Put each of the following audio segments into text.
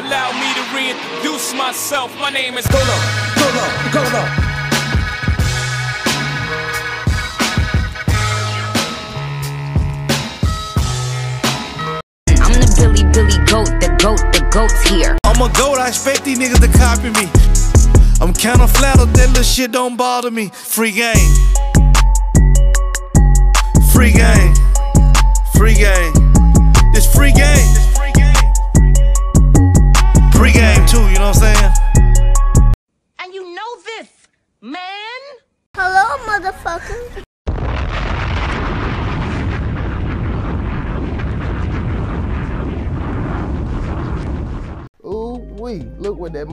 Allow me to reintroduce myself. My name is Golo, Golo, Golo. I'm the Billy Billy goat, the goat, the goat's here. I'm a goat, I expect these niggas to copy me. I'm kinda flattered, that little shit don't bother me. Free game. Free game. Free game. It's free game.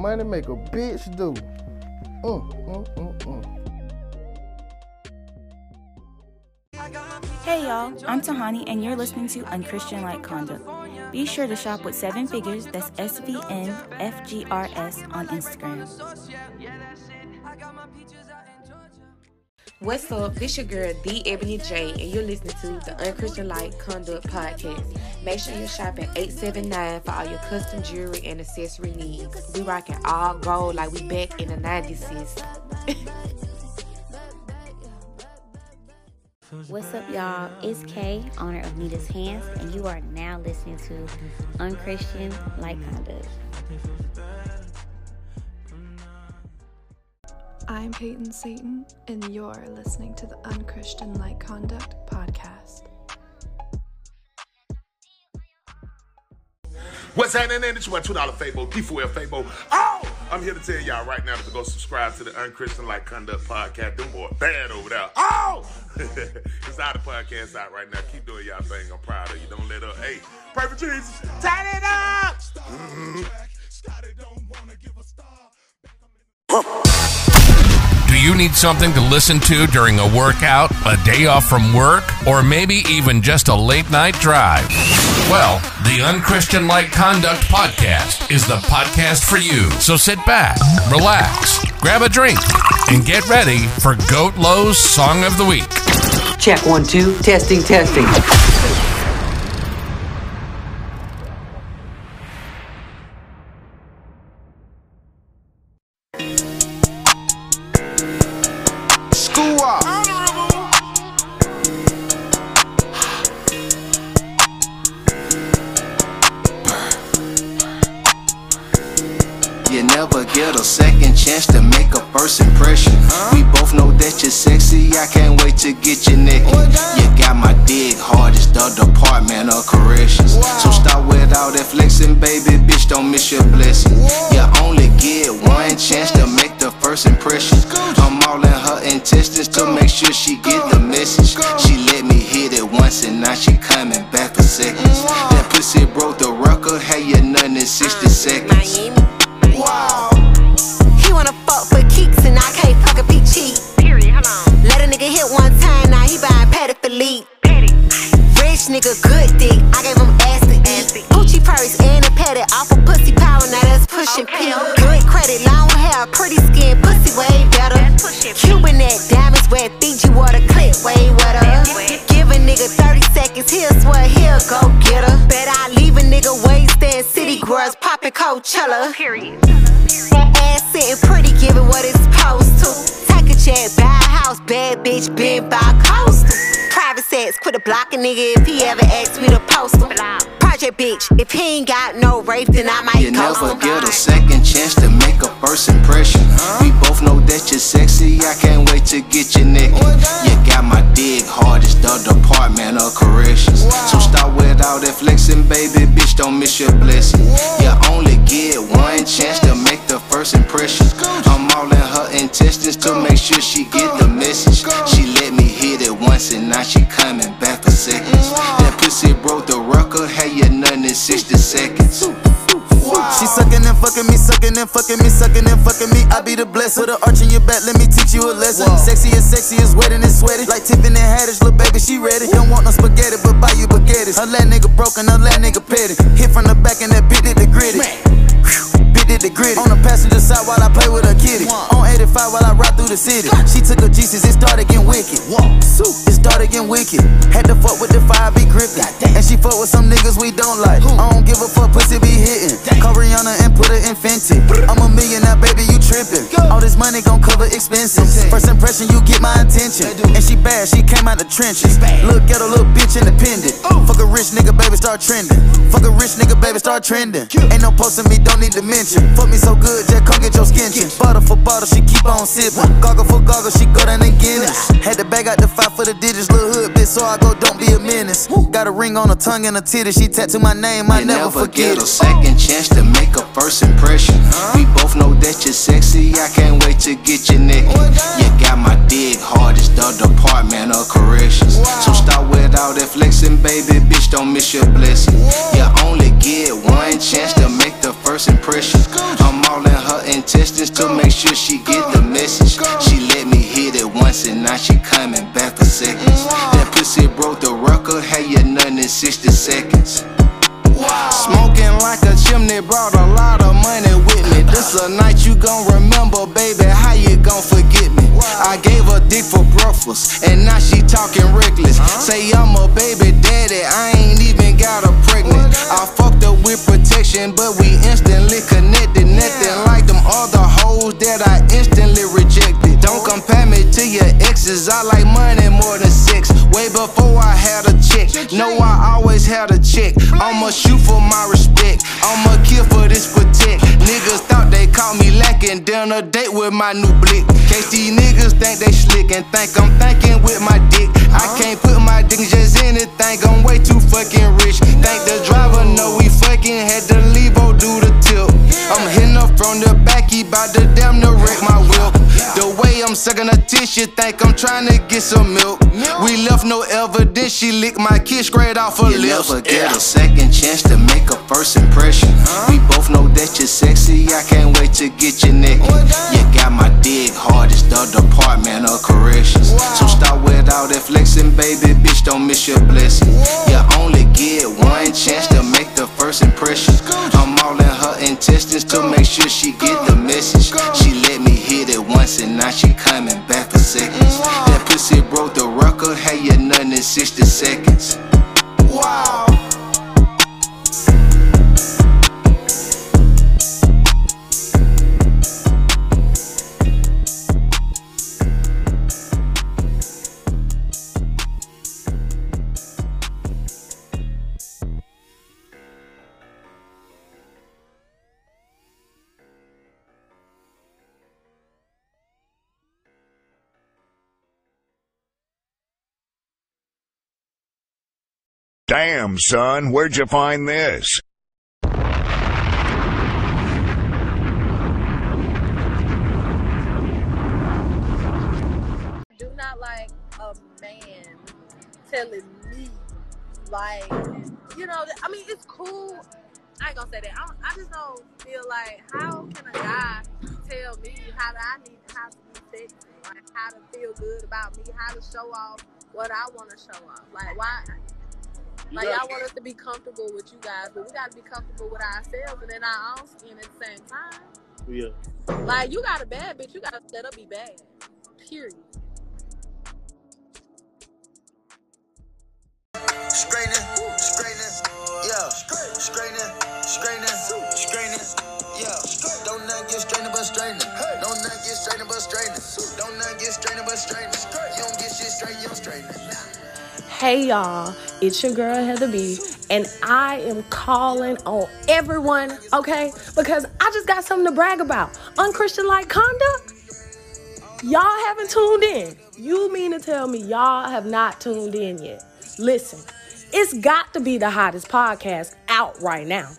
Money make a bitch do. Mm, mm, mm, mm. Hey y'all, I'm Tahani and you're listening to Unchristian Like Conduct. Be sure to shop with Seven Figures, that's S V N F G R S on Instagram. What's up? This your girl, The Ebony J, and you're listening to the Unchristian Like Conduct Podcast. Make sure you shop at 879 for all your custom jewelry and accessory needs. We rocking all gold like we back in the 90s. What's up, y'all? It's Kay, owner of Nita's Hands, and you are now listening to Unchristian Like Conduct. I'm Peyton Satan, and you're listening to the Unchristian Like Conduct podcast. What's happening? It's your $2 Fabo, D4L Fabo. Oh! I'm here to tell y'all right now to go subscribe to the Unchristian Like Conduct podcast. Them boy bad over there. Oh! it's out of podcast out right now. Keep doing y'all thing. I'm proud of you. Don't let up. Hey, pray for Jesus. Turn it up! Mhm. Do you need something to listen to during a workout, a day off from work, or maybe even just a late night drive? Well, the Unchristian Like Conduct podcast is the podcast for you. So sit back, relax, grab a drink, and get ready for Goat Low's Song of the Week. Check one, two. Testing, testing. Coachella. Period. Ass sitting pretty, give it what it's supposed to. Take a jet, buy a house, bad bitch, been by coastal. Private sex, quit a blocking nigga if he ever asks me to post him. Project bitch, if he ain't got no rape, then I might You ghost never get a second chance to make a first impression. We both know that you're sexy, I can't wait to get you naked. You got my dig hard, it's the Department of Corrections. So stop with all that flexing, baby, bitch, don't miss your blessing. You only get one chance to make the first impression. I'm all in her intestines to make sure she get the message. She let me hit it once and now she coming back for seconds. That pussy broke the record, had you nothing in 60 seconds. She sucking and fucking me, sucking and fucking me, sucking and fucking me. I be the blessed with an arch in your back. Let me teach you a lesson. Sexy is sexy is wet and sweaty. Like Tiffany Haddish, little baby, she ready. Don't want no spaghetti, but buy you baguettes. Her last nigga broken, her last nigga petty. Hit from the back and that bitch did the gritty. Bitch did the gritty. On the passenger side while I play with her kitty. On 85 while I ride through the city. She took her Jesus, it started getting wicked. It started getting wicked. Had to fuck with the fire, be gripping. And she fuck with some niggas we don't like. I don't give a fuck, pussy be hitting. Call Rihanna plenty. I'm a million now, baby, you trippin'. All this money gon' cover expenses. First impression, you get my attention. And she bad, she came out the trenches. Look at a little bitch independent. Fuck a rich nigga, baby, start trending. Fuck a rich nigga, baby, start trending. Ain't no posting me, don't need to mention. Fuck me so good, just come get your skin chin. Bottle for bottle, she keep on sippin'. Goggle for goggle, she go down and Guinness. Had to bag out the five for the digits, little hood bitch, so I go, don't be a menace. Got a ring on her tongue and a titty, she tattoo my name, I You never, never forget get a it. second chance to make a first impression. We both know that you're sexy. I can't wait to get you naked. Oh, you got my dig hard as the Department of Corrections. So start with all that flexing, baby. Bitch, don't miss your blessing. You only get one chance to make the first impression. I'm all in her intestines to make sure she get the message. She let me hit it once and now she coming back for seconds. That pussy broke the record, had you nothing in 60 seconds. Smoking like a chimney brought a lot of money with me. This a night you gon' remember, baby. How you gon' forget me? I gave her dick for breakfast, and now she talking reckless. Say I'm a baby daddy, I ain't even got her pregnant. I fucked her with protection, but we instantly connected. Nothing like them other hoes that I instantly rejected. Don't compare me to your exes. I like money more than sex. Way before I had a chick, No, I always had a chick. I'ma shoot for my respect. I'ma kill for this protect. Niggas thought they caught me lacking. Down a date with my new blick. Case these niggas think they slick and think I'm thinking with my dick. I can't put my dick in just anything. I'm way too fucking rich. Think the driver know we fucking had to leave or do the tip. I'm hitting up from the back, he bout to damn near wreck my whip. The way I'm sucking her tissue, think I'm trying to get some milk. We left no evidence, she licked my kiss straight off her You lips. never get a second chance to make a first impression. We both know that you're sexy, I can't wait to get you naked. You got my dig hard, it's the Department of Corrections. So start with all that flexing, baby, bitch, don't miss your blessing. You only get one chance to make the first impression. I'm all in her intestines to make sure she get the message. She let me hit it once and now she coming back for seconds. That pussy broke the record, had you're nothing in 60 seconds. Wow. Damn, son, where'd you find this? do not like a man telling me, like, you know, I mean, it's cool. I ain't gonna say that. I, I just don't feel like how can a guy tell me how I need how to be sexy, like how to feel good about me, how to show off what I want to show off. Like why? Like y'all want us to be comfortable with you guys, but we gotta be comfortable with ourselves and in our own skin at the same time. Yeah. Like you got a bad bitch, you gotta let her be bad. Period. Straightening, straightening, yeah. Straightening, straightening, straightening, yeah. Don't not get straightening but straightening. Don't not get straightening but straightening. Don't not get straightening but straightening. You don't get shit straight, you don't straighten it. Hey y'all, it's your girl Heather B, and I am calling on everyone, okay? Because I just got something to brag about. Unchristian like conduct? Y'all haven't tuned in. You mean to tell me y'all have not tuned in yet? Listen, it's got to be the hottest podcast out right now.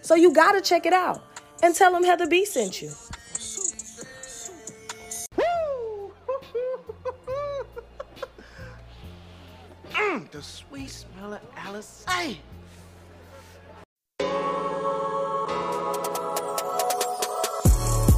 So you gotta check it out and tell them Heather B sent you. The sweet smell of Alice. Hey.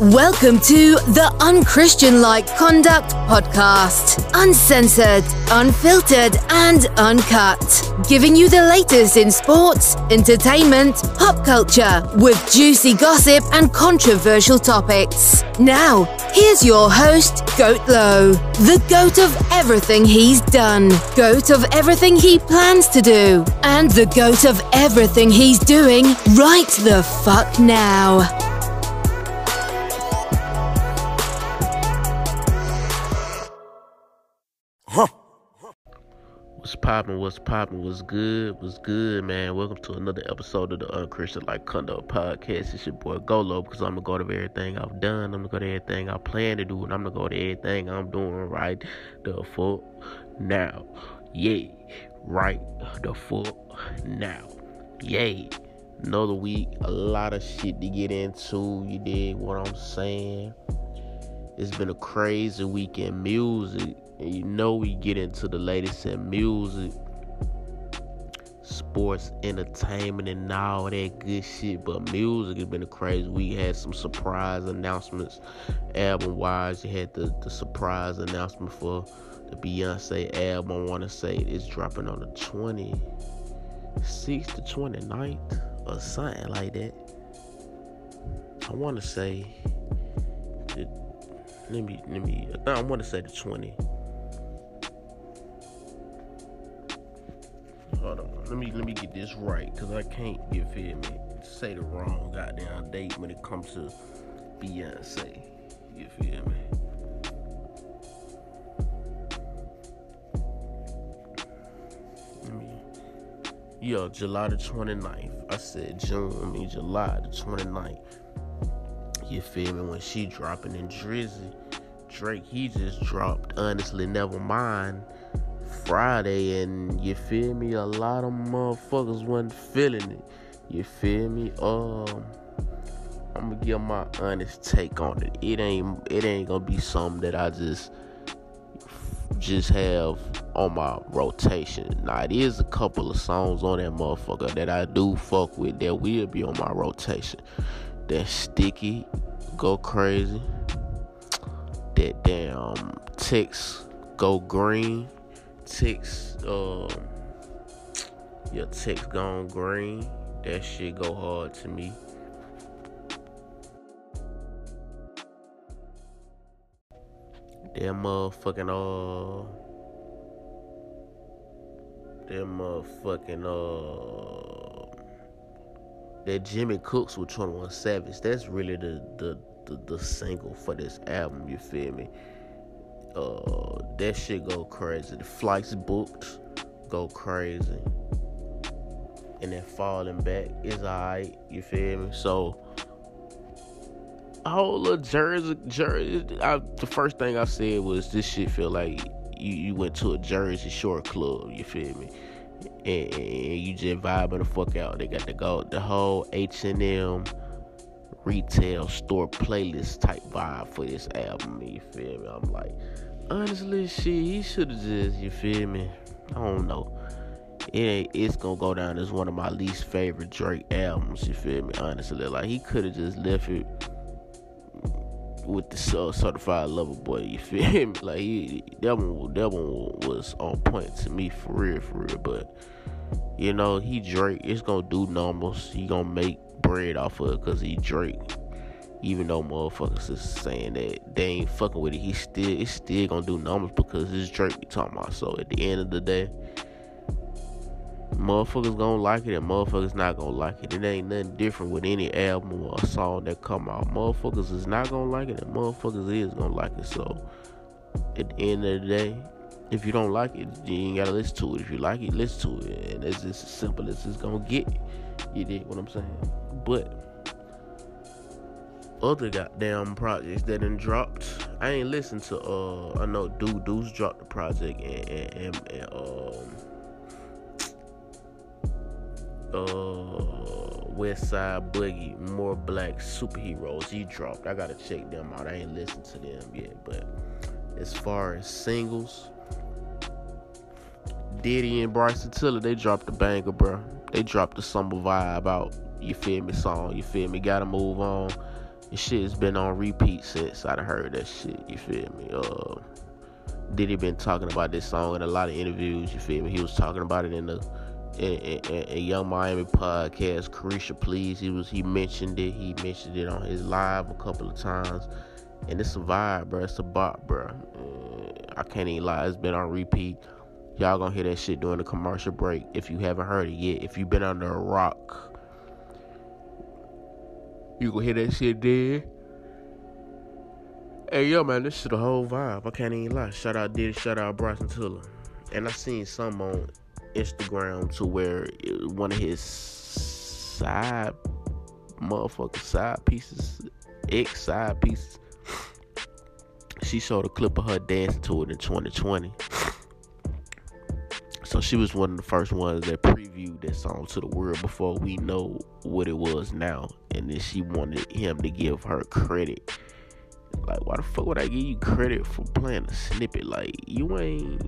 Welcome to the Unchristian Like Conduct Podcast. Uncensored, unfiltered, and uncut. Giving you the latest in sports, entertainment, pop culture, with juicy gossip and controversial topics. Now, here's your host, Goat Low, the goat of everything he's done, goat of everything he plans to do, and the goat of everything he's doing right the fuck now. What's poppin'? What's poppin'? What's good? What's good, man? Welcome to another episode of the Unchristian Like Conduct Podcast. It's your boy Golo because I'm gonna go to everything I've done. I'm gonna go to everything I plan to do, and I'm gonna go to everything I'm doing right the fuck now. Yay, right the fuck now. Yay. Another week, a lot of shit to get into. You did what I'm saying? It's been a crazy week in music. And you know we get into the latest in music, sports, entertainment, and all that good shit. But music has been a crazy We Had some surprise announcements, album wise. You had the, the surprise announcement for the Beyonce album. I want to say it's dropping on the 26th to 29th or something like that. I want to say. The, let me let me. I want to say the 20. Hold on. Let me let me get this right, cause I can't you feel me say the wrong goddamn date when it comes to Beyonce. You feel me? Yo, July the 29th. I said June, I mean July the 29th. You feel me? When she dropping in Drizzy, Drake, he just dropped Honestly Never Mind Friday, and you feel me? A lot of motherfuckers wasn't feeling it. You feel me? Um, I'm gonna give my honest take on it. It ain't it ain't gonna be something that I just just have on my rotation. Now it is a couple of songs on that motherfucker that I do fuck with that will be on my rotation. That sticky, go crazy. That damn text go green text um your text gone green that shit go hard to me. That motherfucking uh that motherfucking uh that Jimmy Cooks with 21 Savage that's really the the the, the single for this album you feel me uh, that shit go crazy. The flights booked go crazy. And then falling back is alright, you feel me? So whole little Jersey Jersey I, the first thing I said was this shit feel like you, you went to a Jersey Shore club, you feel me? And, and you just vibing the fuck out. They got the go the whole H and M retail store playlist type vibe for this album. You feel me? I'm like, honestly, shit, he should have just, you feel me? I don't know. It ain't, it's gonna go down as one of my least favorite Drake albums. You feel me? Honestly, like he could have just left it with the uh, certified lover boy. You feel me? Like he, that one, that one was on point to me for real, for real. But you know, he Drake. It's gonna do numbers. He gonna make bread off of it because he Drake. Even though motherfuckers is saying that they ain't fucking with it, he still it's still gonna do numbers because it's Drake we talking about. So at the end of the day, motherfuckers gonna like it and motherfuckers not gonna like it. It ain't nothing different with any album or song that come out. Motherfuckers is not gonna like it and motherfuckers is gonna like it. So at the end of the day, if you don't like it, you ain't gotta listen to it. If you like it, listen to it. And it's just as simple as it's gonna get. You dig what I'm saying? But other goddamn projects that done dropped. I ain't listened to uh I know Duke Deuce dropped the project and, and, and, and um uh West Side Boogie, more black superheroes he dropped. I gotta check them out. I ain't listened to them yet, but as far as singles, Diddy and Bryson Tiller, they dropped the banger, bro. They dropped the summer vibe out. You feel me? Song. You feel me? Gotta move on. This shit has been on repeat since I heard that shit. You feel me? Uh, Diddy been talking about this song in a lot of interviews. You feel me? He was talking about it in the in, in, in Young Miami podcast. Caresha Please. He was he mentioned it. He mentioned it on his live a couple of times. And it's a vibe, bro. It's a bop, bro. Uh, I can't even lie. It's been on repeat. Y'all gonna hear that shit during the commercial break if you haven't heard it yet. If you've been under a rock, you gonna hear that shit there. Hey yo man, this shit a whole vibe. I can't even lie. Shout out Diddy, shout out Bryson Tiller. and I seen some on Instagram to where one of his side motherfucking side pieces, ex side pieces. She showed a clip of her dancing to it in 2020. So she was one of the first ones that previewed that song to the world before we know what it was now. And then she wanted him to give her credit. Like, why the fuck would I give you credit for playing a snippet? Like, you ain't,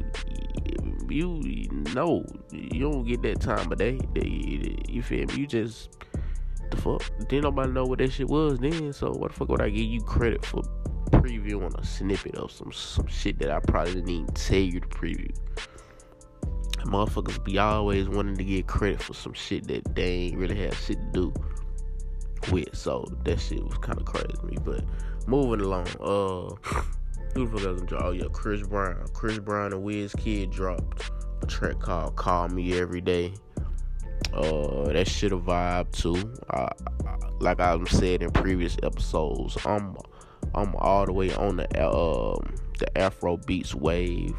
you know, you don't get that time of day. You feel me? You just, the fuck? Didn't nobody know what that shit was then. So, what the fuck would I give you credit for previewing a snippet of some some shit that I probably didn't even tell you to preview? Motherfuckers be always wanting to get credit for some shit that they ain't really have shit to do with. So that shit was kind of crazy to me. But moving along, uh, who the fuck else? Oh yeah, Chris Brown. Chris Brown and Wizkid dropped a track called "Call Me Every Day." Uh, that shit a vibe too. I, I, like I said in previous episodes, I'm I'm all the way on the um the Afro beats wave.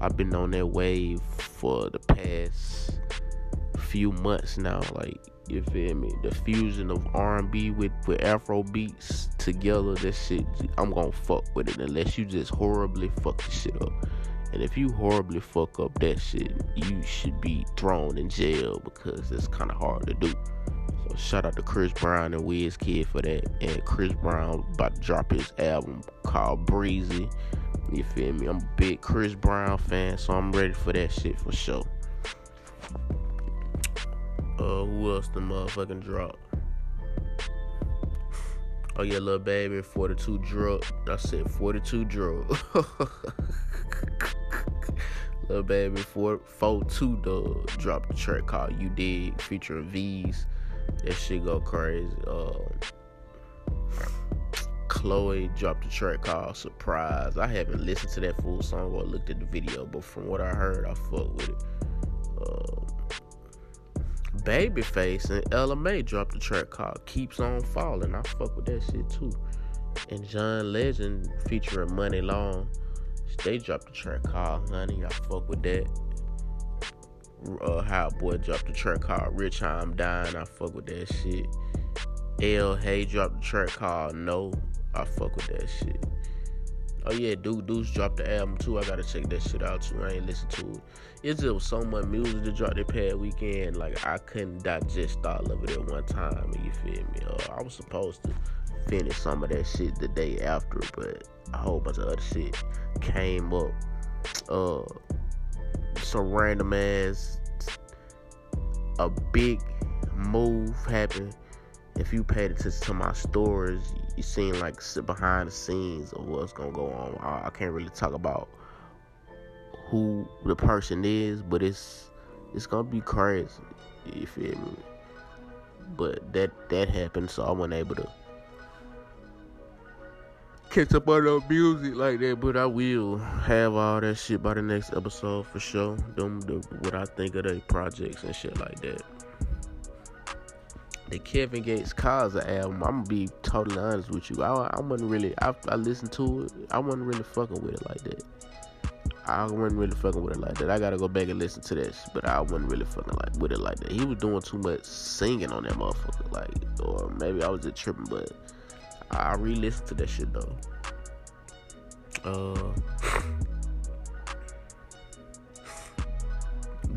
I've been on that wave for the past few months now. Like you feel me? The fusion of R&B with with Afro beats together. That shit, I'm gonna fuck with it unless you just horribly fuck the shit up. And if you horribly fuck up that shit, you should be thrown in jail because it's kind of hard to do. So shout out to Chris Brown and Wizkid for that. And Chris Brown about to drop his album called Breezy. You feel me? I'm a big Chris Brown fan, so I'm ready for that shit for sure. Uh, who else the motherfucking drop? Oh yeah, little baby, 42 drug. I said 42 drug. little baby, 4 42 dog dropped a track called You Did featuring V's. That shit go crazy. Uh, Chloe dropped a track called Surprise. I haven't listened to that full song or looked at the video, but from what I heard, I fuck with it. Uh, Babyface and Mai dropped a track called Keeps On Falling. I fuck with that shit too. And John Legend featuring Muni Long. They dropped a track called Honey. I fuck with that. Uh, How Boy dropped a track called Rich I'm Dying. I fuck with that shit. L Hay dropped a track called No. I fuck with that shit. Oh yeah, Duke Deuce dropped the album too. I gotta check that shit out too. I ain't listen to it. It's just so much music to drop that past weekend. Like I couldn't digest all of it at one time. You feel me? Uh, I was supposed to finish some of that shit the day after, but a whole bunch of other shit came up. Uh, some random ass, a big move happened. If you paid attention to my stories, you seen like sit behind the scenes of what's gonna go on. I, I can't really talk about who the person is, but it's it's gonna be crazy. You feel me? But that that happened, so I wasn't able to catch up on the music like that. But I will have all that shit by the next episode for sure. Them the, what I think of the projects and shit like that the Kevin Gates Khaza album, I'm gonna be totally honest with you. I, I wasn't really, I, I listened to it. I wasn't really fucking with it like that. I wasn't really fucking with it like that. I gotta go back and listen to this, but I wasn't really fucking like with it like that. He was doing too much singing on that motherfucker, like, or maybe I was just tripping, but I re-listened to that shit though. Uh.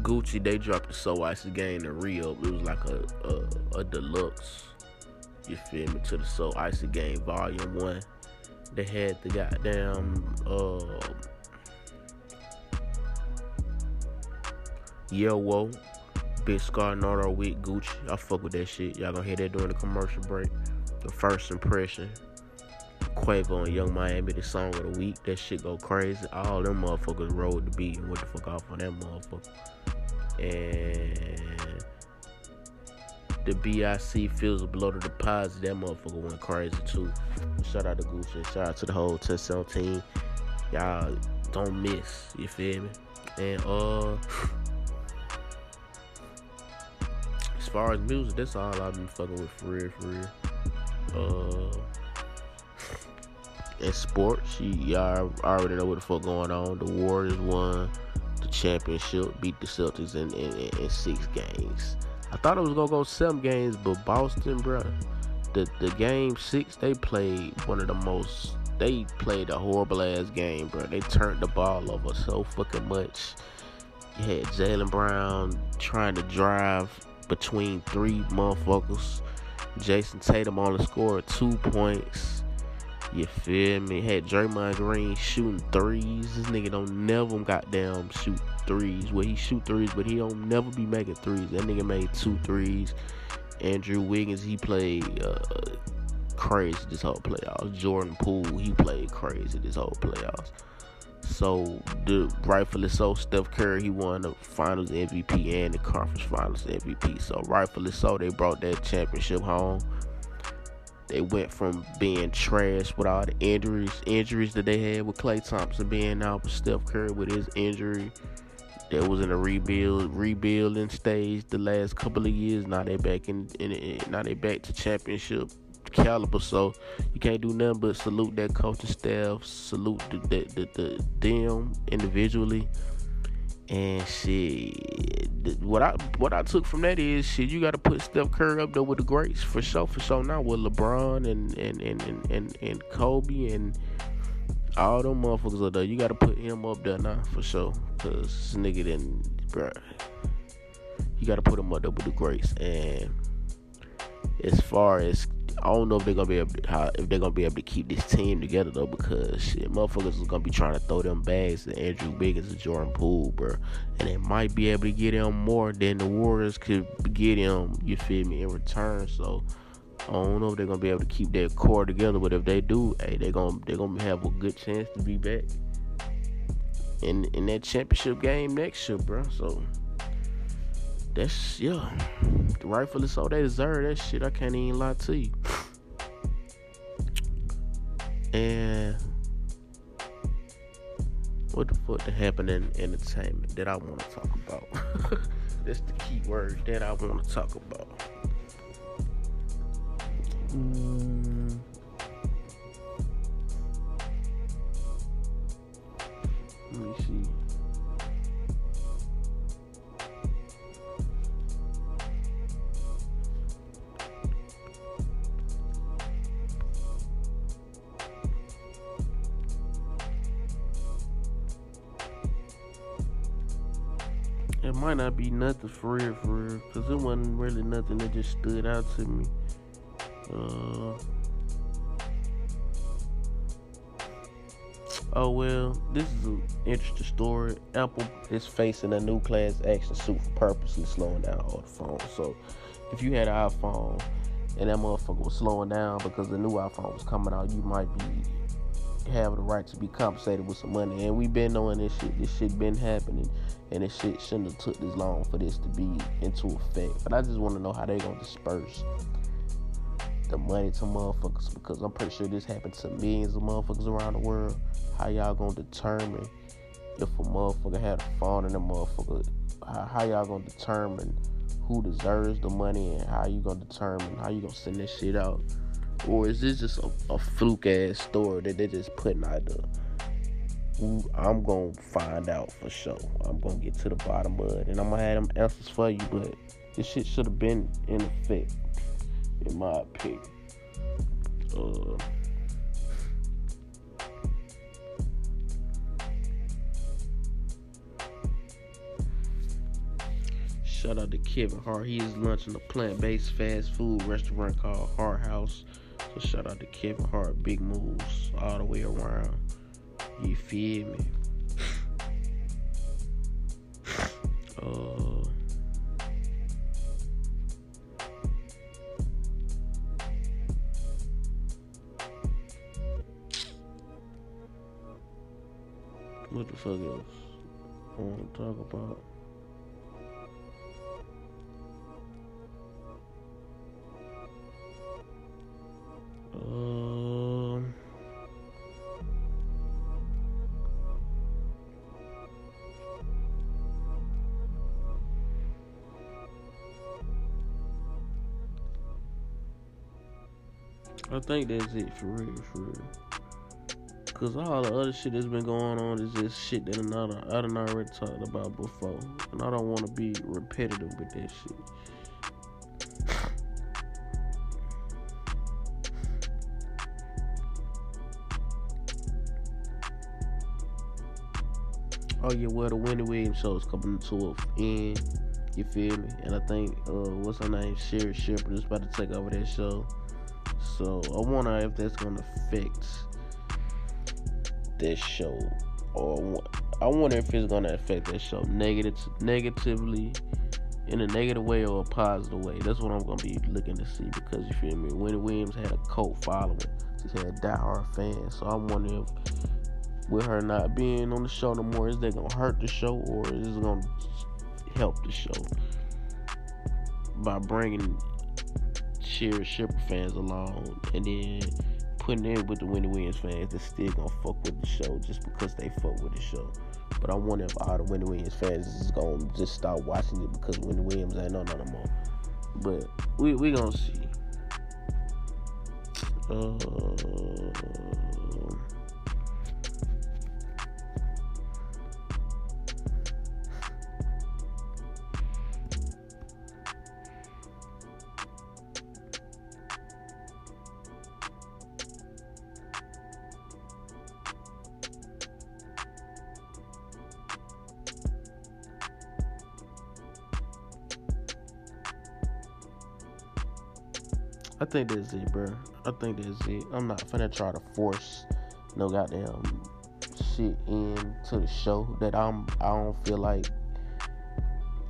Gucci, they dropped the So Icy game in Rio. It was like a, a, a deluxe, you feel me, to the So Icy game volume one. They had the goddamn uh Whoa, Big Scar Nardo with Gucci. I fuck with that shit. Y'all gonna hear that during the commercial break. The first impression. Quavo and Young Miami, the song of the week. That shit go crazy. All them motherfuckers rode the beat and what the fuck off on that motherfucker and the BIC feels below the deposit. That motherfucker went crazy too. Shout out to Gucci. Shout out to the whole 10 team. Y'all don't miss. You feel me? And uh, as far as music, that's all I've been fucking with for real, for real. Uh, in sports, y'all already know what the fuck going on. The Warriors won the championship, beat the Celtics in, in, in six games. I thought it was gonna go seven games, but Boston, bro, the the game six they played one of the most. They played a horrible ass game, bro. They turned the ball over so fucking much. You had Jaylen Brown trying to drive between three motherfuckers. Jayson Tatum only scored two points. You feel me? Had Draymond Green shooting threes. This nigga don't never goddamn shoot threes. Well, he shoot threes, but he don't never be making threes. That nigga made two threes. Andrew Wiggins, he played uh, crazy this whole playoffs. Jordan Poole, he played crazy this whole playoffs. So the rightfully so, Steph Curry he won the Finals MVP and the Conference Finals MVP. So rightfully so, they brought that championship home. They went from being trash with all the injuries, injuries that they had with Klay Thompson being out, with Steph Curry with his injury. That was in a rebuild, rebuilding stage the last couple of years. Now they back in, in, in now they back to championship caliber. So you can't do nothing but salute that coaching staff, salute the, the, the, the them individually, and shit. What I what I took from that is shit. You got to put Steph Curry up there with the greats for sure, for sure. Now with LeBron and and and and and, and Kobe and all them motherfuckers up there, you got to put him up there now for sure. Cause this nigga then, bruh, you got to put him up there with the greats. And as far as I don't know if they're gonna be able to, how, if they're gonna be able to keep this team together though, because shit, motherfuckers is gonna be trying to throw them bags to Andrew Wiggins and Jordan Poole, bro, and they might be able to get him more than the Warriors could get him. You feel me in return? So I don't know if they're gonna be able to keep that core together, but if they do, hey, they're gonna they're gonna have a good chance to be back in in that championship game next year, bro. So that's yeah, rightfully so. They deserve that shit. I can't even lie to you. And what the fuck that happened in entertainment that I want to talk about? that's the key word that I want to talk about. Mm. Let me see. Might not be nothing for real, for real, because it wasn't really nothing that just stood out to me. Uh, oh well, this is an interesting story. Apple is facing a new class action suit for purposely slowing down all the phones. So, if you had an iPhone and that motherfucker was slowing down because the new iPhone was coming out, you might be have the right to be compensated with some money. And we've been knowing this shit. This shit been happening, and this shit shouldn't have took this long for this to be into effect. But I just want to know how they gonna disperse the money to motherfuckers because I'm pretty sure this happened to millions of motherfuckers around the world. How y'all gonna determine if a motherfucker had a phone and a motherfucker? How, how y'all gonna determine who deserves the money and how you gonna determine how you gonna send this shit out? Or is this just a, a fluke ass story that they're just putting out there? I'm gonna find out for sure. I'm gonna get to the bottom of it, and I'm gonna have them answers for you. But this shit should have been in effect, in my opinion. Uh, shout out to Kevin Hart. He is launching a plant-based fast food restaurant called Hart House. So shout out to Kevin Hart. Big moves all the way around. You feel me? Uh, what the fuck else I want to talk about? Um. I think that's it for real, for real. Cause all the other shit that's been going on is just shit that done, I done already talked about before, and I don't want to be repetitive with that shit. Oh yeah, well the Wendy Williams show is coming to an end. You feel me? And I think uh, what's her name, Sherri Shepherd is about to take over that show. So I wonder if that's gonna affect this show, or I wonder if it's gonna affect this show negative, negatively, in a negative way or a positive way. That's what I'm gonna be looking to see because you feel me. Wendy Williams had a cult following. She had diehard fans. So I'm wondering if with her not being on the show no more, is that gonna hurt the show or is it gonna help the show by bringing Sherri Shepherd fans along and then putting in with the Wendy Williams fans that still gonna fuck with the show just because they fuck with the show. But I wonder if all the Wendy Williams fans is gonna just stop watching it because Wendy Williams ain't on no more. But we we gonna see. Uh, think that's it, bro. I think that's it. I'm not finna try to force no goddamn shit into the show that I'm I don't feel like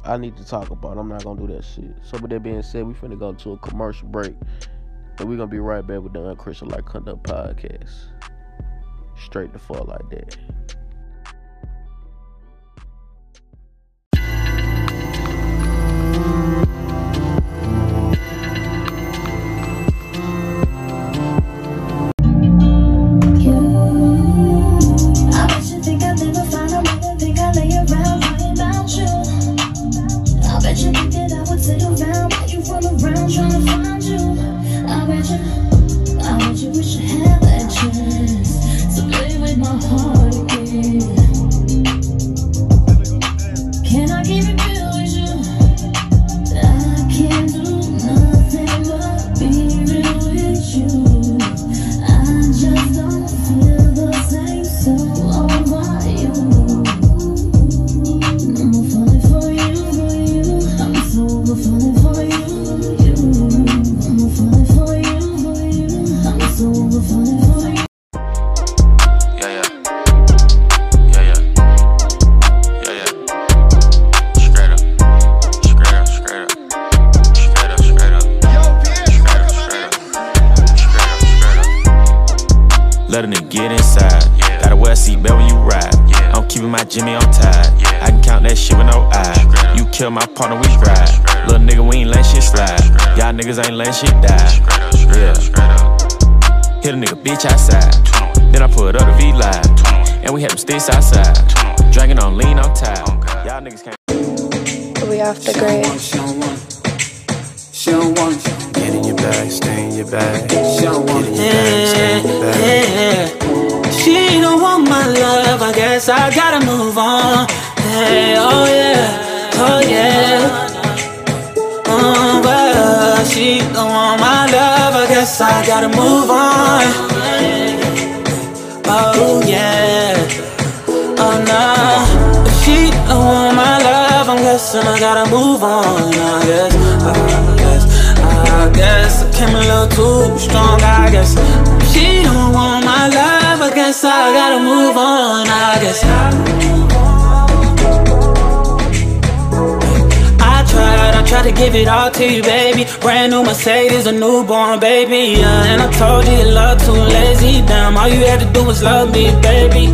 I need to talk about. I'm not gonna do that shit. So with that being said, we finna go to a commercial break. And we're gonna be right back with the Unchristian Like Conduct podcast. Straight to fall like that. Love, I'm I gotta move on. I guess, I guess, I guess I came a little too strong. I guess she don't want my love, I guess I gotta move on. I guess. I tried to give it all to you, baby. Brand new Mercedes, a newborn baby. Yeah, and I told you love too lazy. Damn, all you had to do was love me, baby.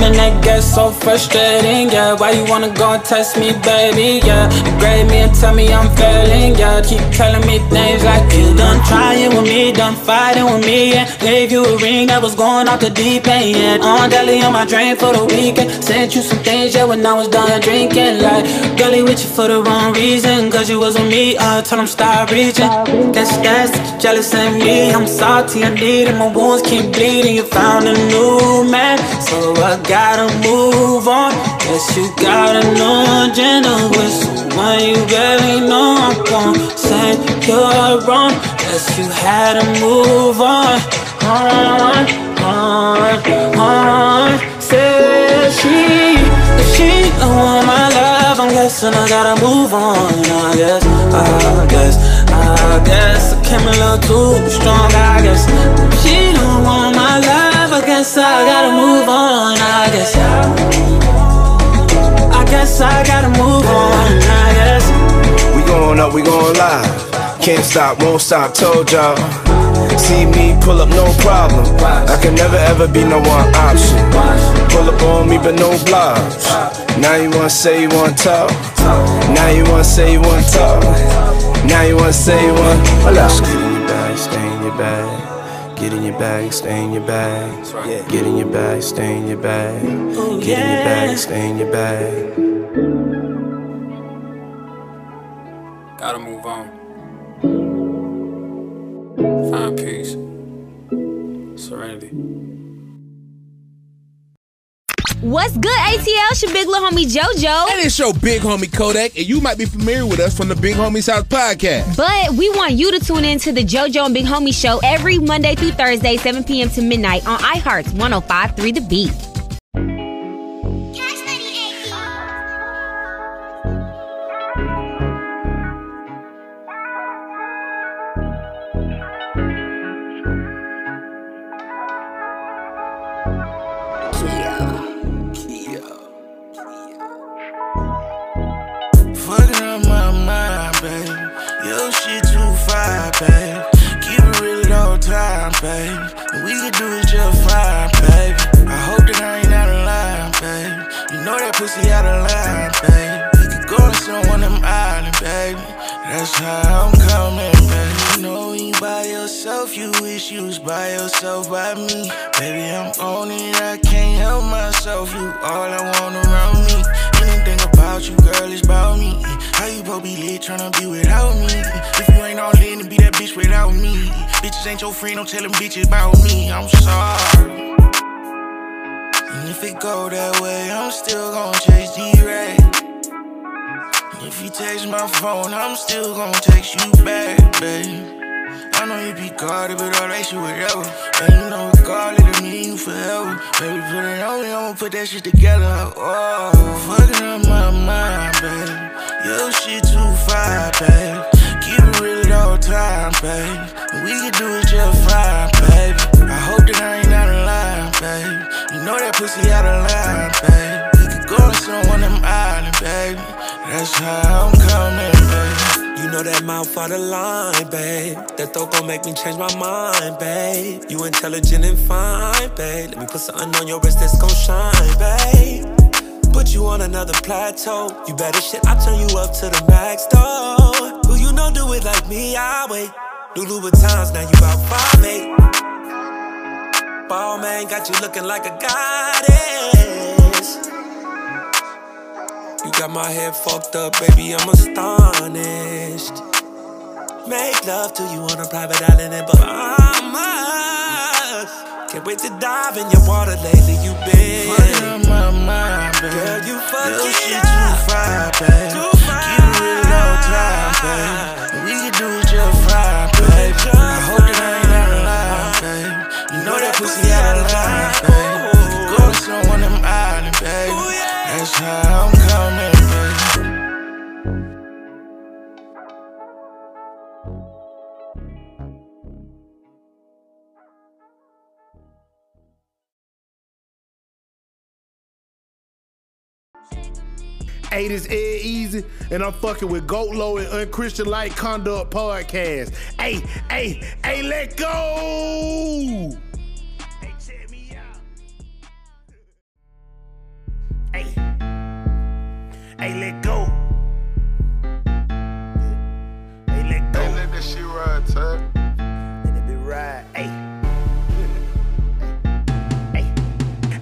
Man, that gets so frustrating, yeah. Why you wanna go and test me, baby? Yeah, you grade me and tell me I'm failing, yeah. Keep telling me things like you done trying with me, done fighting with me, and gave you a ring that was going off the deep end. Yeah, on daily on my drain for the weekend. Sent you some things, yeah, when I was done drinking. Like, girlie with you for the wrong reason, cause you you was with me, I told him stop reaching. That's that jealous of me. I'm salty, I need it, my wounds keep bleeding. You found a new man, so I gotta move on. Guess you got a new agenda with someone you barely know. I won't say you're wrong. Guess you had to move on. On, on, on. Guessing I gotta move on. I guess, I guess, I guess I came a little too strong. I guess she don't want my love, I guess I gotta move on. I guess, I guess I gotta move on. I guess. We going up, we going live. Can't stop, won't stop, told y'all. See me pull up, no problem. I can never ever be no one option. Pull up on me, but no blobs. Now you wanna say you wanna talk. Now you wanna say you wanna talk. Now you wanna say you wanna. Just get in your bag, stay in your bag. Get in your bag, stay in your bag. Get in your bag, stay in your bag. Oh, get in your bag, stay in your bag. Gotta move on. What's good, ATL? It's your big little homie JoJo. And it's your big homie Kodak, and you might be familiar with us from the Big Homie South podcast. But we want you to tune in to the JoJo and Big Homie show every Monday through Thursday, 7 p.m. to midnight on iHeart's 105.3 The Beat. That's how I'm coming, babe. You know you by yourself, you wish you was by yourself by me. Baby, I'm on it, I can't help myself. You all I want around me. Anything about you, girl, is about me. How you supposed be lit tryna be without me? If you ain't all in be that bitch without me. Bitches ain't your friend, don't tell them bitches about me. I'm sorry. And if it go that way, I'm still gon' chase D-Ray. If you text my phone, I'm still gon' text you back, babe. I know you be guarded, but all that shit whatever. And you know regardless of me, you forever. Baby, put it on me, I'ma put that shit together. Oh, fucking up my mind, babe. Your shit too fine, babe. Keep it real at all time, babe. We can do it just fine, baby. I hope that I ain't out of line, babe. You know that pussy out of line, babe. We could go and sit on one of them islands, baby. That's how I'm coming, baby. You know that mouth out of line, babe. That thought gon' make me change my mind, babe. You intelligent and fine, babe. Let me put something on your wrist that's gon' shine, babe. Put you on another plateau. You better shit, I turn you up to the max, though. Who you know do it like me? I wait. New Louboutins, now you about five eight. Ball man got you looking like a goddess. You got my head fucked up, baby, I'm astonished. Make love to you on a private island in Bahamas. Can't wait to dive in your water lately, you been. Up my mind, babe. Girl, you fucking shit too fine, babe. Keep it real all time, babe. That's how I'm coming, babe. Hey, this Ed Easy, and I'm fucking with GoatLow and Unchristian Like Conduct Podcast. Hey, hey, hey, let go! Hey, let go. Hey, let go. Hey, let that shit ride, Tuck. Let it be right. Hey.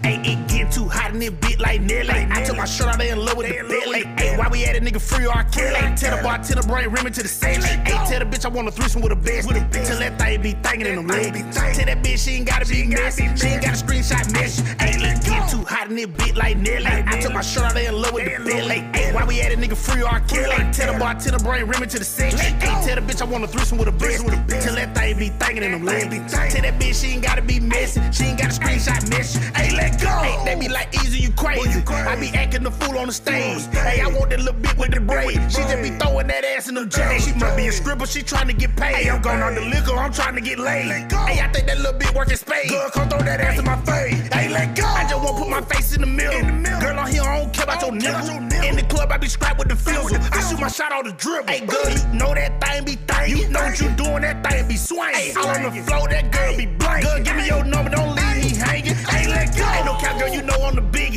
Hey, it get too hot in this beat like Nelly. I took my shirt out there in love with the belly. Hey, why we had a nigga free R. Kelly? Tell the bartender bring Remy to the ceiling. Hey, tell the bitch I want a threesome with a best. Tell that thing be thinking in them legs. Tell that bitch she ain't gotta be messy. She ain't got a screenshot message. Hey, let's get too hot in this beat like Nelly. I took my shirt out there in love with the belly. Why we had a nigga free R. Kelly? Tell the bartender bring Remy to the ceiling. Hey, tell the bitch I want a threesome with a best. Tell that thing be thinking in them legs. Tell that bitch she ain't gotta be messy. She ain't got a screenshot message. Hey, let go. Hey, they be like easy, you crazy. I be acting the fool on the stage. Hey, I want that little bit with the braid. She just be throwing that ass in them J's. She must be a stripper, she trying to get paid. Hey, I'm going on the liquor, I'm trying to get laid. Hey, I think that little bit working spade. Girl, come throw that ass in my face. Hey, let go. I just want to put my face in the middle. Girl, on here, I don't care about your nigga. In the club, I be strapped with the fizzle. I shoot my shot on the dribble. Hey, girl, you know that thing be thing. You know what you doing, that thing be swing. Hey, all on the floor, that girl be blank. Girl, give me your number, don't leave me hanging. Hey, let go. Ain't no count, girl, you know I'm the biggest.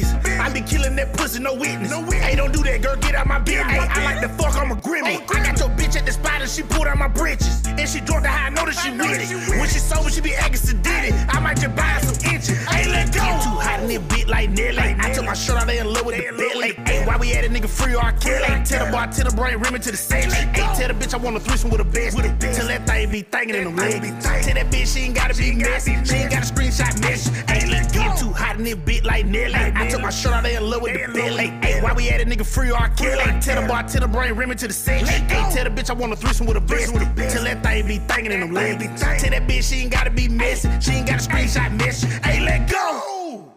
Be killing that pussy, no witness. Hey, don't do that, girl, get out my business. Hey, I like the fuck, I'm a grimmy. I got your bitch at the spot and she pulled out my britches. And she drunk the high, I know that she with it. When she sober, she be acting sedated. I might just buy her some inches. Hey, let go. Get too hot in this bit like Nelly. I took my shirt out there in love with the belly. Hey, why we had a nigga free R. Kelly? Tell the bartender bring Remy to the ceiling. Hey, tell the bitch I want a threesome with a best. Tell that thing be thinking in them legs. Tell that bitch she ain't gotta be messy. She ain't got a screenshot message. Hey, let's get too hot in this bit like Nelly. I took my shirt out there in love with the belly. Hey, why we had a nigga free R. Kelly? Tell the bartender bring Remy to the ceiling. Hey, tell the bitch I want to throw some with a threesome with a best. Tell that thing be thinking in them legs. Tell that bitch she ain't gotta be messy. She ain't got a screenshot message. Hey, let go.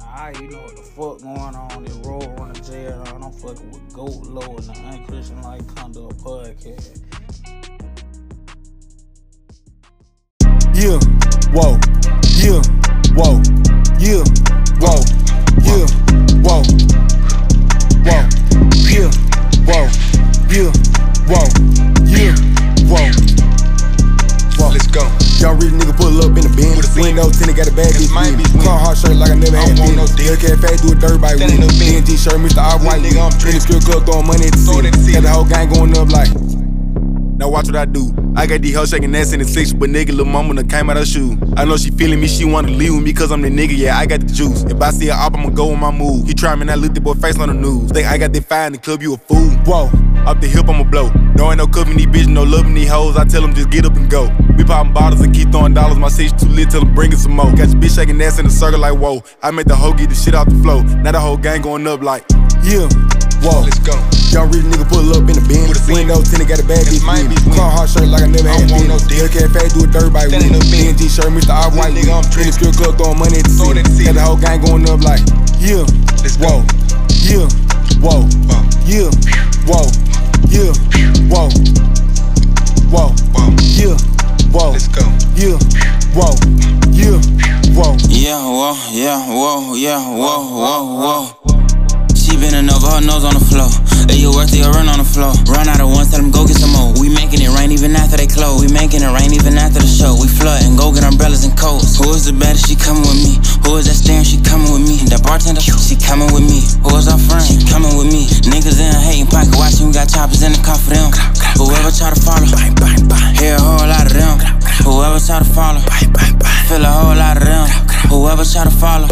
Alright, you know what the fuck going on? This road running jail. I'm fucking with GoatLow and the Unchristian Like Conduct podcast. Whoa, yeah, whoa, yeah, whoa, yeah, whoa, whoa, yeah, whoa, yeah, whoa, yeah, whoa, whoa. Let's go. Y'all real nigga pull up in the bin. Window tinted, got a bad bitch. with me. Car hard shirt like I never had been. Hellcat fat, do a dirt bike with. BNG shirt, Mr. Off White. In the strip club, throwing money at the city. Got the whole gang going up like. Now watch what I do. I got these hell shaking ass in the six, but nigga, little mama done came out her shoe. I know she feeling me, she wanna leave with me cause I'm the nigga, yeah, I got the juice. If I see her up, I'ma go on my move. He try me and I look the boy face on the news. Think I got that fire in the club, you a fool. Whoa, up the hip, I'ma blow. No ain't no cooking these bitches, no loving these hoes. I tell them just get up and go. We poppin' bottles and keep throwing dollars. My six too lit, tell them bring it some more. Got your bitch shaking ass in the circle like whoa. I made the hoe get the shit off the flow. Now the whole gang going up like, yeah, whoa. Let's go. Young rich nigga pull up in the bin. Window tinted, got a bad bitch. with me. Car hard shirt like I never had been. Hellcat fat, do a dirt bike with me. BNG shirt, Mr. Off White. In the strip club, throwing money at the city. Got the whole gang going up like, yeah, whoa, yeah, whoa, yeah, whoa, yeah, whoa, whoa, yeah, whoa, let's go, yeah, whoa, yeah, whoa. Yeah, whoa, yeah, whoa, yeah, whoa, whoa, whoa. Bending over, her nose on the floor. Hey, you worth it, you run on the floor. Run out of ones, tell them go get some more. We making it rain even after they close. We making it rain even after the show. We flooding, go get umbrellas and coats. Who is the baddest? She coming with me. Who is that staring? She coming with me. The bartender, she coming with me. Who is our friend? She coming with me. Niggas in hating pocket watching. We got choppers in the car for them. Whoever try to follow, hear a whole lot of them. Whoever try to follow, feel a whole lot of them. Whoever try to follow.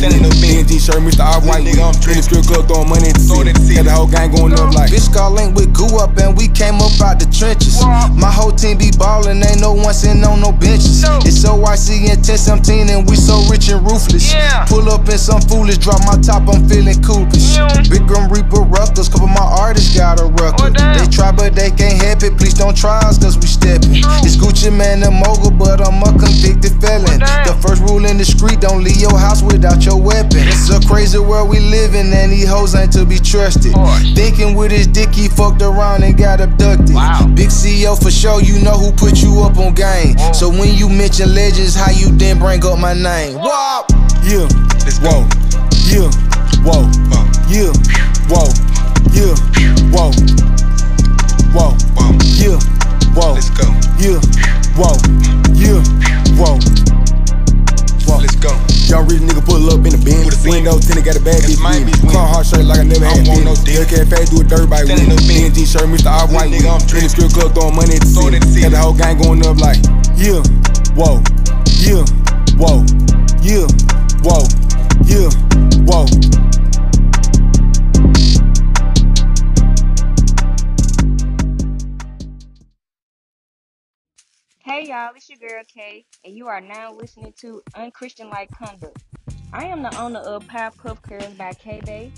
Do a dirt bike with me. BNG shirt, Mr. Off White. In the strip club, throwing money at the city. Got the whole gang going up like. Bitch got linked with Goo up and we came up out the trenches. My whole team be ballin', ain't no one sitting on no benches. It's so YC and 1017 and we so rich and ruthless. Pull up in some foolish, drop my top, I'm feeling coolish. Big Grim Reaper Ruckers, couple my artists got a rucker. They try but they can't help it, please don't try us cause we steppin'. It's Gucci Mane and mogul, but I'm a convicted felon. The first rule in the street, don't leave your house without your weapon. It's a crazy world we live in, and these hoes ain't to be trusted. Thinking with his dick, he fucked around and got abducted. Big CEO for sure, you know who put you up on game. So when you mention legends, how you then bring up my name? Wow. Yeah, whoa, yeah, whoa, yeah, whoa, yeah, whoa, whoa, yeah, whoa, let's go, yeah, whoa, yeah, whoa. Let's go. Young rich nigga pull up in the bin. With a window tinted, got a bad bitch. Car hard shirt like I never had want no dick. Cafe do a dirt bike win. Benz jean shirt, Mr. Off White. Nigga, I'm in the strip club throwing money at the city. Got the whole gang going up like, yeah, whoa, yeah, whoa, yeah, whoa, yeah, whoa. Hey y'all, it's your girl Kay, and you are now listening to Unchristian Like Conduct. I am the owner of Pop Puff Curls by K Bay,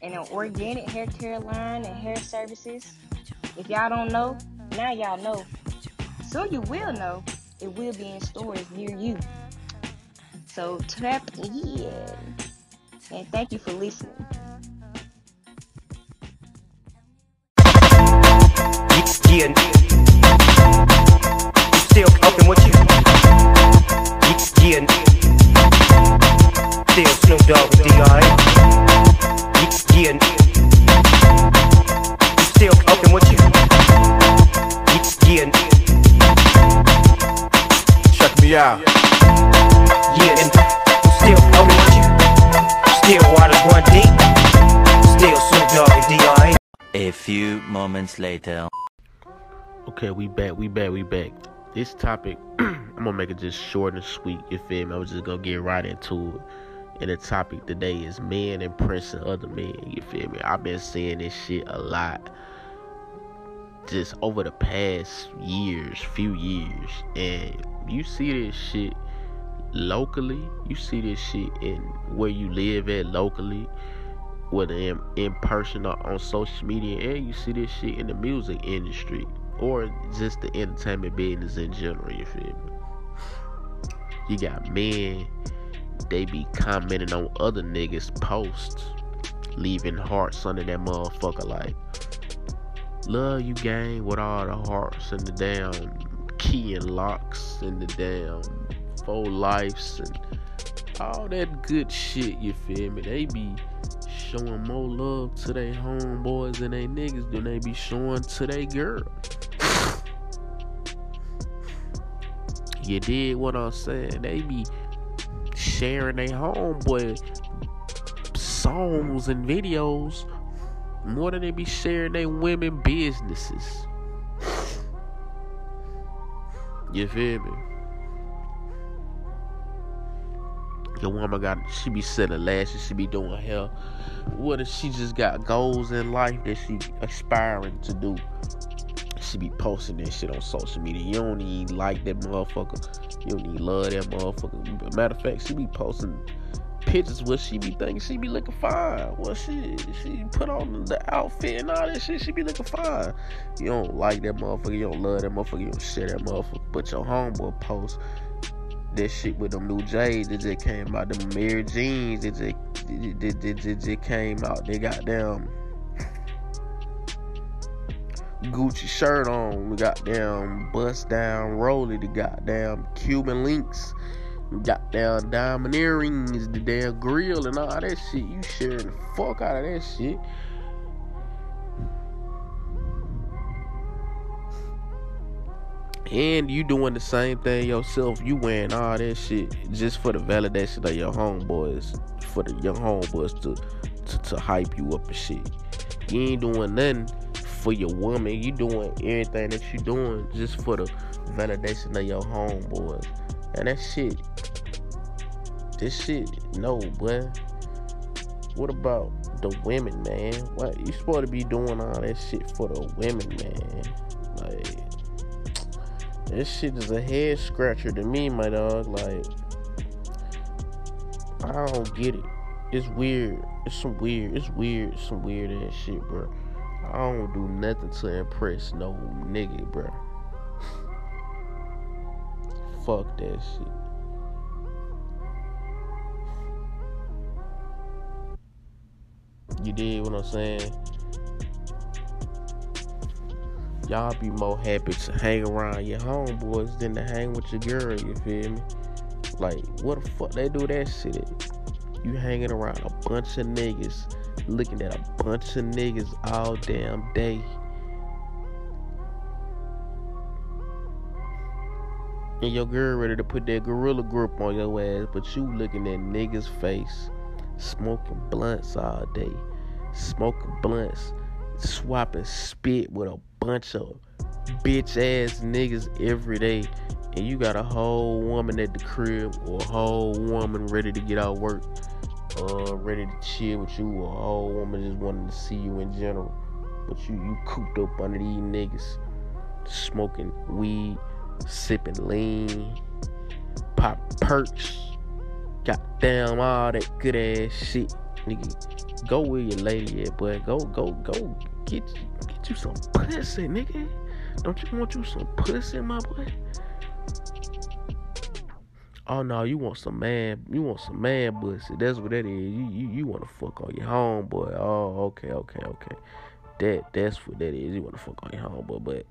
and an organic hair care line and hair services. If y'all don't know, now y'all know. Soon you will know. It will be in stores near you. So tap in, and thank you for listening. Still open with you. Yeah, still Snoop Dogg with D.I. Yeah, still open with you. Yeah, check me out. Yeah, and still open with you. Still waters run deep. Still Snoop Dogg and D.I. A few moments later. Okay, we back, we back, we back. This topic, I'm gonna make it just short and sweet. You feel me? I was just gonna get right into it. And the topic today is men impressing other men. You feel me? I've been seeing this shit a lot, just over the past years, few years, and you see this shit locally. You see this shit in where you live at locally, whether in, in person or on social media, and you see this shit in the music industry or just the entertainment business in general, you feel me? You got men, they be commenting on other niggas' posts, leaving hearts under that motherfucker like, love you gang with all the hearts and the damn key and locks and the damn four lives and all that good shit, you feel me? They be showing more love to their homeboys and they niggas than they be showing to their girl. You did what I'm saying? They be sharing their homeboy songs and videos more than they be sharing their women businesses. You feel me? Your woman got she be selling lashes, she be doing hair. What if she just got goals in life that she aspiring to do? She be posting that shit on social media. You don't even like that motherfucker. You don't even love that motherfucker. Matter of fact, she be posting pictures where she be thinking she be looking fine. Well, she she put on the outfit and all that shit. She be looking fine. You don't like that motherfucker. You don't love that motherfucker. You don't share that motherfucker. But your homeboy post that shit with them new J's that just came out. Them Amiri jeans that just, that, that, that just came out. They got them Gucci shirt on. We got them bust down Rolly. The goddamn Cuban links. Down diamond earrings. The damn grill and all that shit. You sharing the fuck out of that shit. And you doing the same thing yourself. You wearing all that shit just for the validation of your homeboys. For the young homeboys to, to, to hype you up and shit. You ain't doing nothing for your woman. You doing everything that you doing just for the validation of your homeboys. And that shit, this shit, no, boy. What about the women, man? What you supposed to be doing all that shit for the women, man? Like, this shit is a head scratcher to me, my dog. Like, I don't get it. It's weird. It's some weird. It's weird. Some weird ass shit, bro. I don't do nothing to impress no nigga, bro. Fuck that shit. You did what I'm saying? Y'all be more happy to hang around your homeboys than to hang with your girl, you feel me? Like, what the fuck they do that shit? You hanging around a bunch of niggas, looking at a bunch of niggas all damn day. And your girl ready to put that gorilla grip on your ass, but you looking at niggas' face, smoking blunts all day, smoking blunts, swapping spit with a bunch of bitch ass niggas every day. And you got a whole woman at the crib, or a whole woman ready to get out work, uh, ready to chill with you, or a whole woman just wanting to see you in general. But you you cooped up under these niggas, smoking weed, sipping lean, pop perks, goddamn all that good ass shit, nigga. Go with your lady at, boy. Go go go get get you some pussy, nigga. Don't you want you some pussy, my boy? Oh no, you want some man, you want some man pussy. That's what that is. You you, you want to fuck on your homeboy. Oh, okay, okay, okay. That that's what that is. You want to fuck on your homeboy, but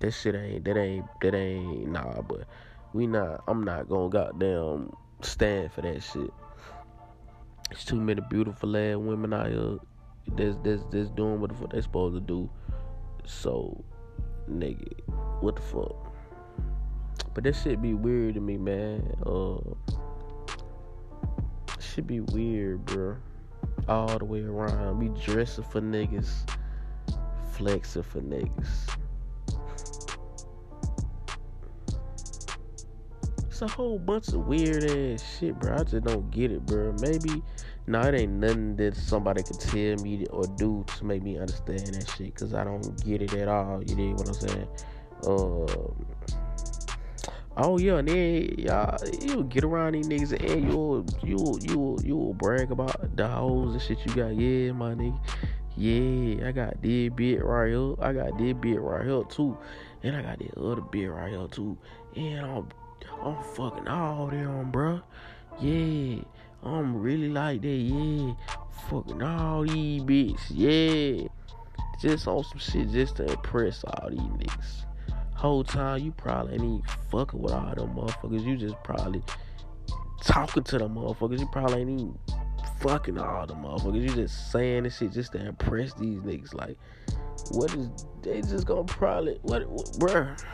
that shit ain't that ain't that ain't nah. But we not. I'm not gonna goddamn stand for that shit. It's too many beautiful ass women out here that's that's that's doing what the fuck they supposed to do. So, nigga, what the fuck? But that shit be weird to me, man. Uh, should be weird, bro. All the way around. We dressing for niggas, flexing for niggas. It's a whole bunch of weird ass shit, bro. I just don't get it, bro. Maybe, no, it ain't nothing that somebody could tell me or do to make me understand that shit, cause I don't get it at all. You know what I'm saying? Um. Oh yeah, and then y'all you'll get around these niggas and you'll you'll you'll you'll brag about the hoes and shit you got. Yeah, my nigga. Yeah, I got this bit right here. I got this bit right here too. And I got this other bit right here too. And I'm I'm fucking all them, bruh. Yeah. I'm really like that, yeah. Fucking all these bitches, yeah. Just on some shit just to impress all these niggas whole time you probably ain't even fucking with all them motherfuckers. You just probably talking to them motherfuckers. You probably ain't even fucking all them motherfuckers. You just saying this shit just to impress these niggas. Like, what is they just gonna probably what, what bruh?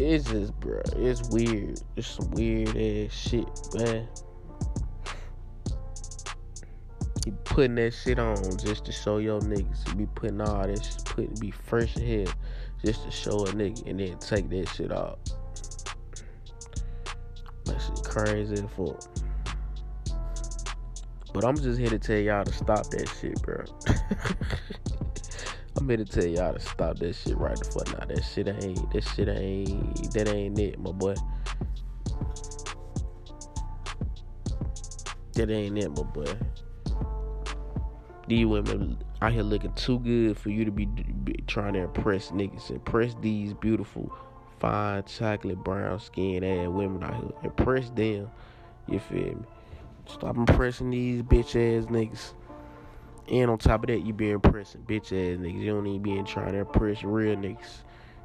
It's just bruh, it's weird. It's some weird ass shit, man. You putting that shit on just to show your niggas. Be putting all this, put be fresh ahead just to show a nigga, and then take that shit off. That shit crazy as fuck. But I'm just here to tell y'all to stop that shit, bro. I'm here to tell y'all to stop that shit right the fuck now. That shit ain't, that shit ain't, that ain't it, my boy. That ain't it, my boy. These women out here looking too good for you to be, be trying to impress niggas. Impress these beautiful, fine, chocolate brown skin ass women out here. Impress them. You feel me? Stop impressing these bitch ass niggas. And on top of that, you be impressing bitch ass niggas. You don't even be trying to impress real niggas.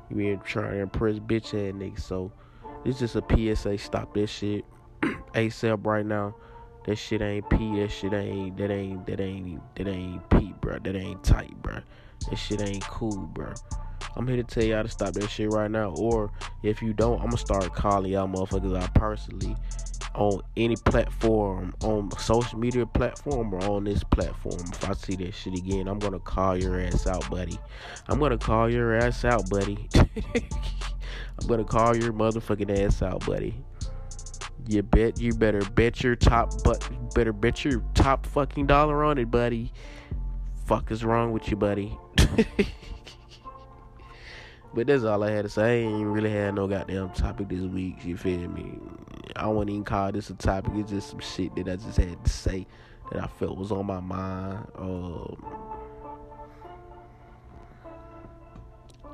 You be trying to impress bitch ass niggas. So it's just a PSA. Stop this shit ASAP right now. That shit ain't P. That shit ain't. That ain't. That ain't. That ain't P, bro. That ain't tight, bro. That shit ain't cool, bro. I'm here to tell y'all to stop that shit right now. Or if you don't, I'm gonna start calling y'all motherfuckers out personally on any platform, on social media platform or on this platform. If I see that shit again, I'm gonna call your ass out, buddy. I'm gonna call your ass out, buddy. I'm gonna call your motherfucking ass out, buddy. You bet you better bet your top but better bet your top fucking dollar on it, buddy. Fuck is wrong with you, buddy? but that's all I had to say. I ain't really had no goddamn topic this week, you feel me? I wouldn't even call this a topic, it's just some shit that I just had to say that I felt was on my mind. Um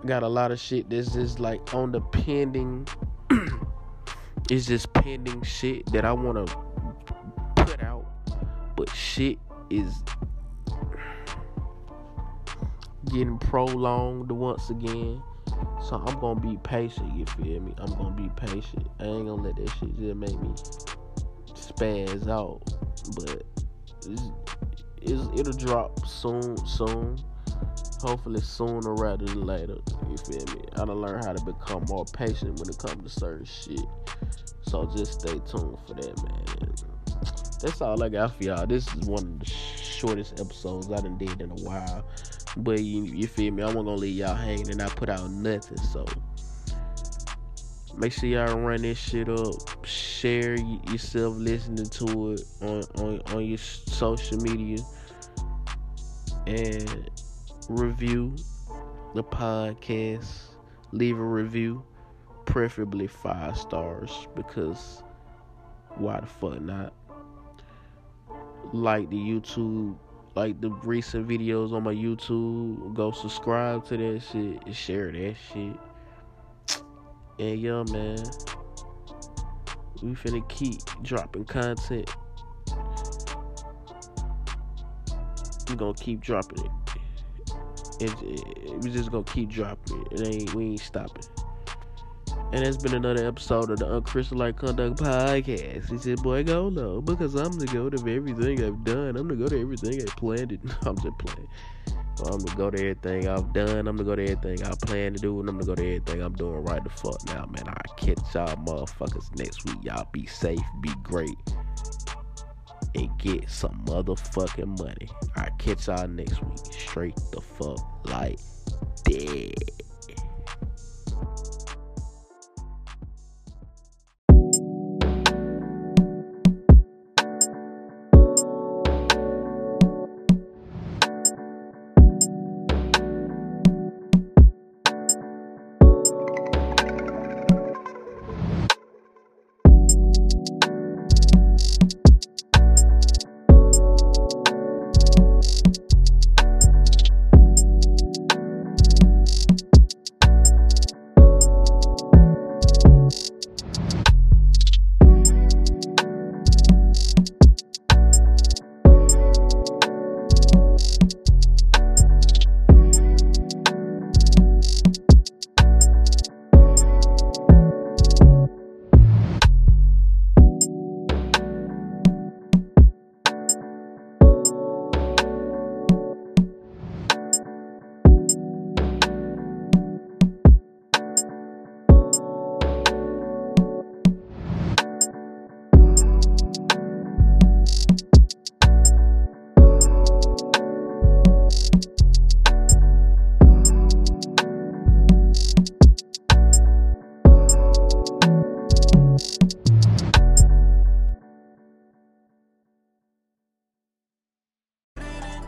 got a lot of shit that's just like on the pending it's just pending shit that I want to put out, but shit is getting prolonged once again. So I'm gonna be patient, you feel me? I'm gonna be patient. I ain't gonna let that shit just make me spaz out, but it's, it's, it'll drop soon, soon. Hopefully sooner rather than later. You feel me? I done learned how to become more patient when it comes to certain shit. So just stay tuned for that, man. That's all I got for y'all. This is one of the shortest episodes I done did in a while. But you, you feel me? I wasn't gonna leave y'all hanging and I put out nothing. So make sure y'all run this shit up. Share yourself listening to it on, on, on your social media. And review the podcast. Leave a review. Preferably five stars because why the fuck not? Like the YouTube like the recent videos on my YouTube. Go subscribe to that shit and share that shit. And yeah, man, we finna keep dropping content. We gonna keep dropping it. It, it, we just gonna keep dropping it. It ain't we ain't stopping. And that's been another episode of the Unchristian Like Conduct podcast. He said, Boy, go low because I'm the goat of everything I've done. I'm the goat of everything I planned to I'm just playing. I'm the go to everything I've done. I'm the go to everything I plan to do. And I'm the go to everything I'm doing right the fuck now, man. I'll catch y'all motherfuckers next week. Y'all be safe, be great, and get some motherfucking money. I'll catch y'all next week. Straight the fuck like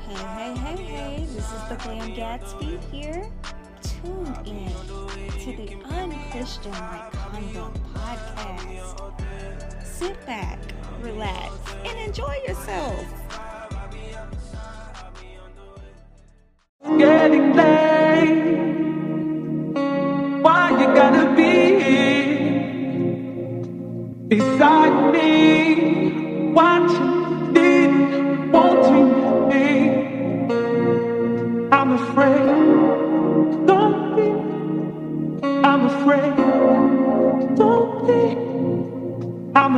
Hey, hey, hey, hey, this is the Glam Gatsby here. Tune in to the Unchristian Like Conduct podcast. Sit back, relax, and enjoy yourself. It's getting late. Why you gotta be here? beside me, watching that. I'm afraid. Don't this I'm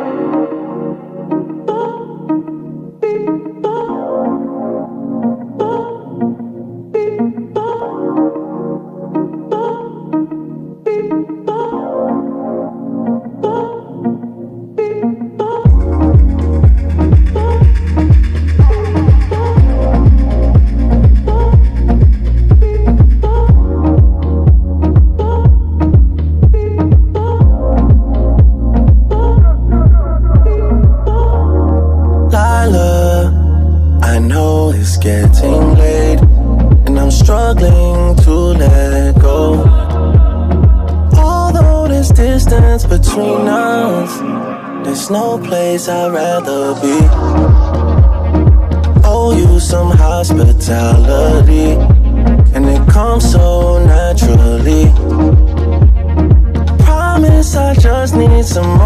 Chasing some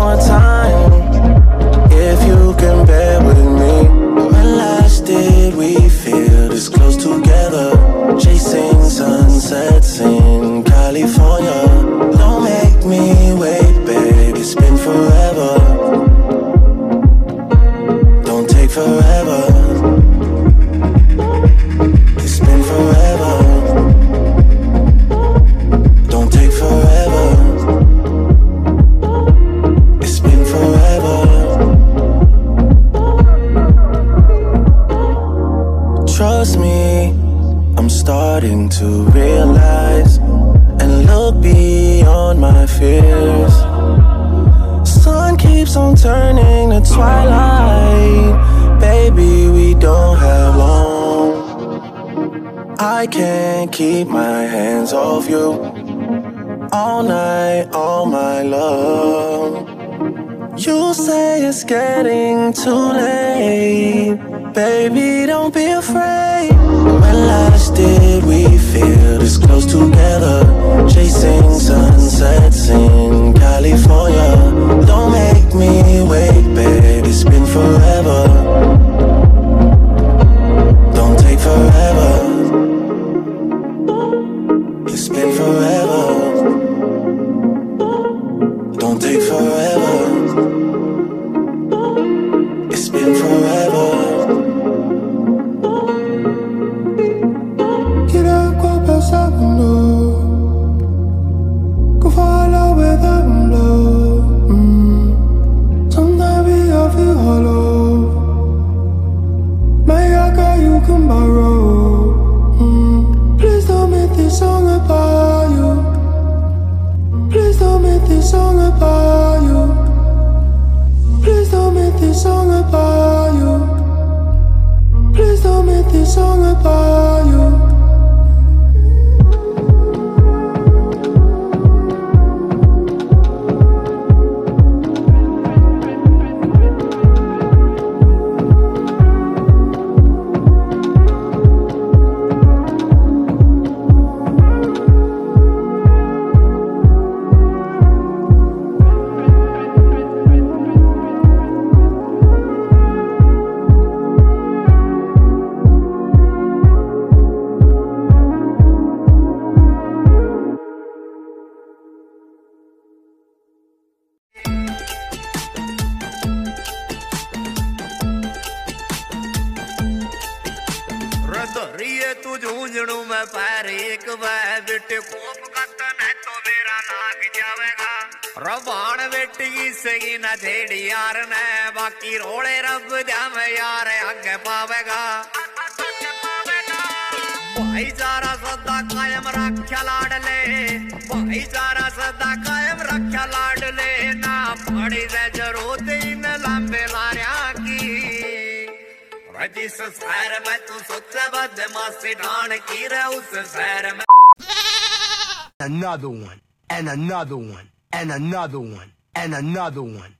this about you. Please don't make this song about you. Please don't make this about you. Another one, and another one, and another one, and another one.